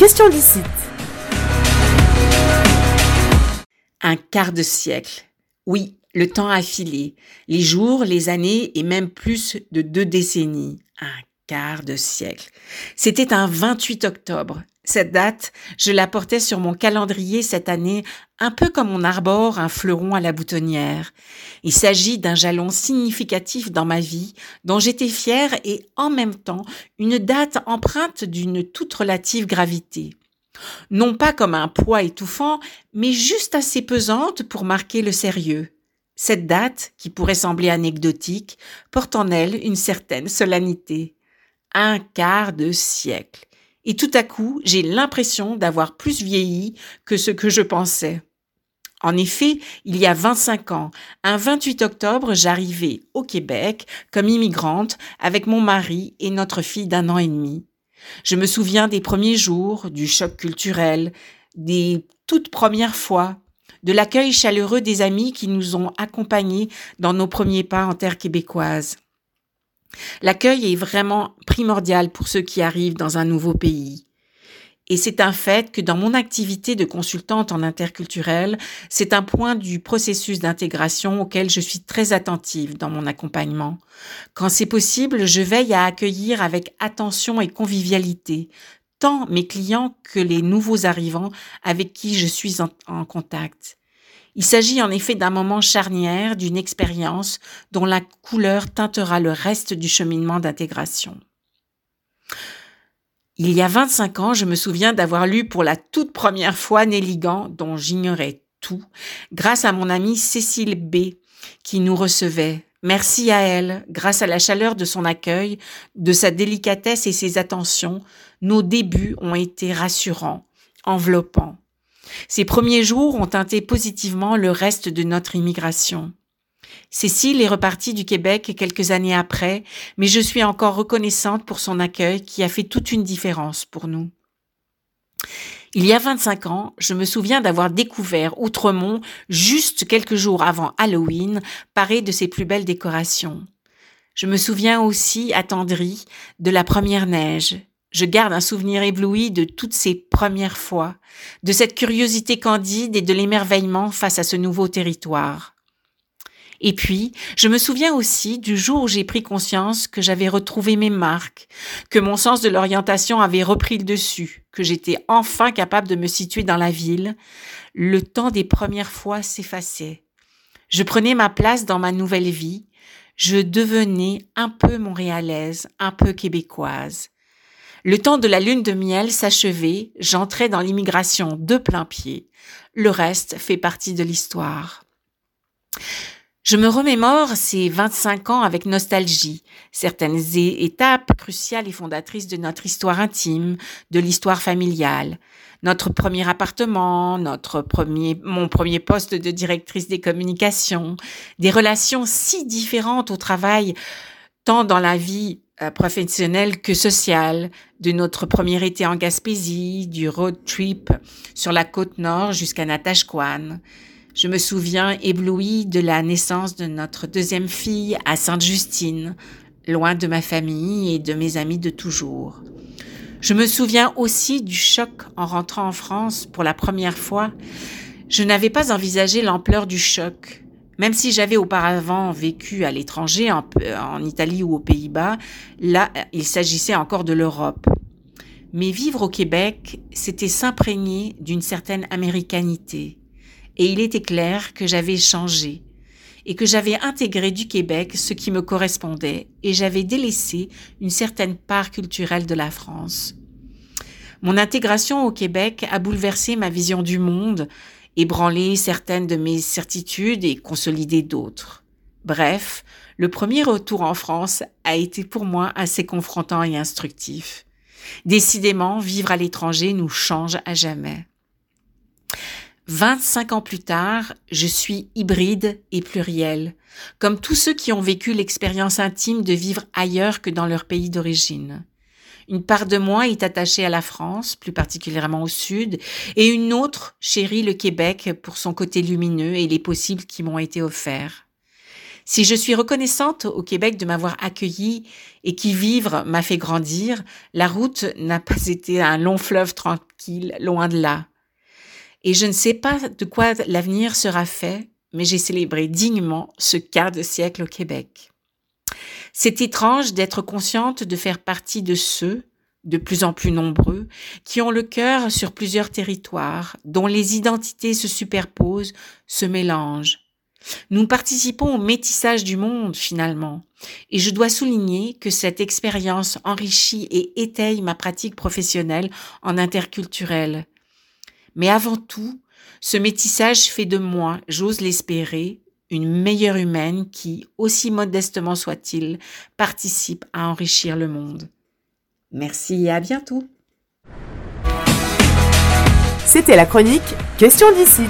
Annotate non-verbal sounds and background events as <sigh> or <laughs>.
question licite. Un quart de siècle. Oui, le temps a filé. Les jours, les années et même plus de deux décennies. Un quart de siècle. C'était un 28 octobre. Cette date, je la portais sur mon calendrier cette année, un peu comme on arbore un fleuron à la boutonnière. Il s'agit d'un jalon significatif dans ma vie, dont j'étais fière et en même temps une date empreinte d'une toute relative gravité. Non pas comme un poids étouffant, mais juste assez pesante pour marquer le sérieux. Cette date, qui pourrait sembler anecdotique, porte en elle une certaine solennité. Un quart de siècle. Et tout à coup, j'ai l'impression d'avoir plus vieilli que ce que je pensais. En effet, il y a 25 ans, un 28 octobre, j'arrivais au Québec comme immigrante avec mon mari et notre fille d'un an et demi. Je me souviens des premiers jours, du choc culturel, des toutes premières fois, de l'accueil chaleureux des amis qui nous ont accompagnés dans nos premiers pas en terre québécoise. L'accueil est vraiment primordial pour ceux qui arrivent dans un nouveau pays. Et c'est un fait que dans mon activité de consultante en interculturel, c'est un point du processus d'intégration auquel je suis très attentive dans mon accompagnement. Quand c'est possible, je veille à accueillir avec attention et convivialité tant mes clients que les nouveaux arrivants avec qui je suis en, en contact. Il s'agit en effet d'un moment charnière, d'une expérience dont la couleur teintera le reste du cheminement d'intégration. Il y a 25 ans, je me souviens d'avoir lu pour la toute première fois Nelligan, dont j'ignorais tout, grâce à mon amie Cécile B, qui nous recevait. Merci à elle, grâce à la chaleur de son accueil, de sa délicatesse et ses attentions, nos débuts ont été rassurants, enveloppants. Ces premiers jours ont teinté positivement le reste de notre immigration. Cécile est repartie du Québec quelques années après, mais je suis encore reconnaissante pour son accueil qui a fait toute une différence pour nous. Il y a 25 ans, je me souviens d'avoir découvert Outremont juste quelques jours avant Halloween, paré de ses plus belles décorations. Je me souviens aussi, attendri, de la première neige, je garde un souvenir ébloui de toutes ces premières fois, de cette curiosité candide et de l'émerveillement face à ce nouveau territoire. Et puis, je me souviens aussi du jour où j'ai pris conscience que j'avais retrouvé mes marques, que mon sens de l'orientation avait repris le dessus, que j'étais enfin capable de me situer dans la ville. Le temps des premières fois s'effaçait. Je prenais ma place dans ma nouvelle vie. Je devenais un peu montréalaise, un peu québécoise. Le temps de la lune de miel s'achevait, j'entrais dans l'immigration de plein pied. Le reste fait partie de l'histoire. Je me remémore ces 25 ans avec nostalgie, certaines étapes cruciales et fondatrices de notre histoire intime, de l'histoire familiale. Notre premier appartement, notre premier, mon premier poste de directrice des communications, des relations si différentes au travail, tant dans la vie professionnelle que sociale, de notre premier été en Gaspésie, du road trip sur la côte nord jusqu'à Natashquan. Je me souviens ébloui de la naissance de notre deuxième fille à Sainte-Justine, loin de ma famille et de mes amis de toujours. Je me souviens aussi du choc en rentrant en France pour la première fois. Je n'avais pas envisagé l'ampleur du choc. Même si j'avais auparavant vécu à l'étranger, en, Italie ou aux Pays-Bas, là, il s'agissait encore de l'Europe. Mais vivre au Québec, c'était s'imprégner d'une certaine américanité. Et il était clair que j'avais changé et que j'avais intégré du Québec ce qui me correspondait et j'avais délaissé une certaine part culturelle de la France. Mon intégration au Québec a bouleversé ma vision du monde ébranler certaines de mes certitudes et consolider d'autres. Bref, le premier retour en France a été pour moi assez confrontant et instructif. Décidément, vivre à l'étranger nous change à jamais. 25 ans plus tard, je suis hybride et pluriel, comme tous ceux qui ont vécu l'expérience intime de vivre ailleurs que dans leur pays d'origine. Une part de moi est attachée à la France, plus particulièrement au sud, et une autre chérit le Québec pour son côté lumineux et les possibles qui m'ont été offerts. Si je suis reconnaissante au Québec de m'avoir accueillie et qui vivre m'a fait grandir, la route n'a pas <laughs> été un long fleuve tranquille, loin de là. Et je ne sais pas de quoi l'avenir sera fait, mais j'ai célébré dignement ce quart de siècle au Québec. C'est étrange d'être consciente de faire partie de ceux, de plus en plus nombreux, qui ont le cœur sur plusieurs territoires, dont les identités se superposent, se mélangent. Nous participons au métissage du monde finalement, et je dois souligner que cette expérience enrichit et étaye ma pratique professionnelle en interculturel. Mais avant tout, ce métissage fait de moi, j'ose l'espérer, une meilleure humaine qui, aussi modestement soit-il, participe à enrichir le monde. Merci et à bientôt. C'était la chronique Question d'ici.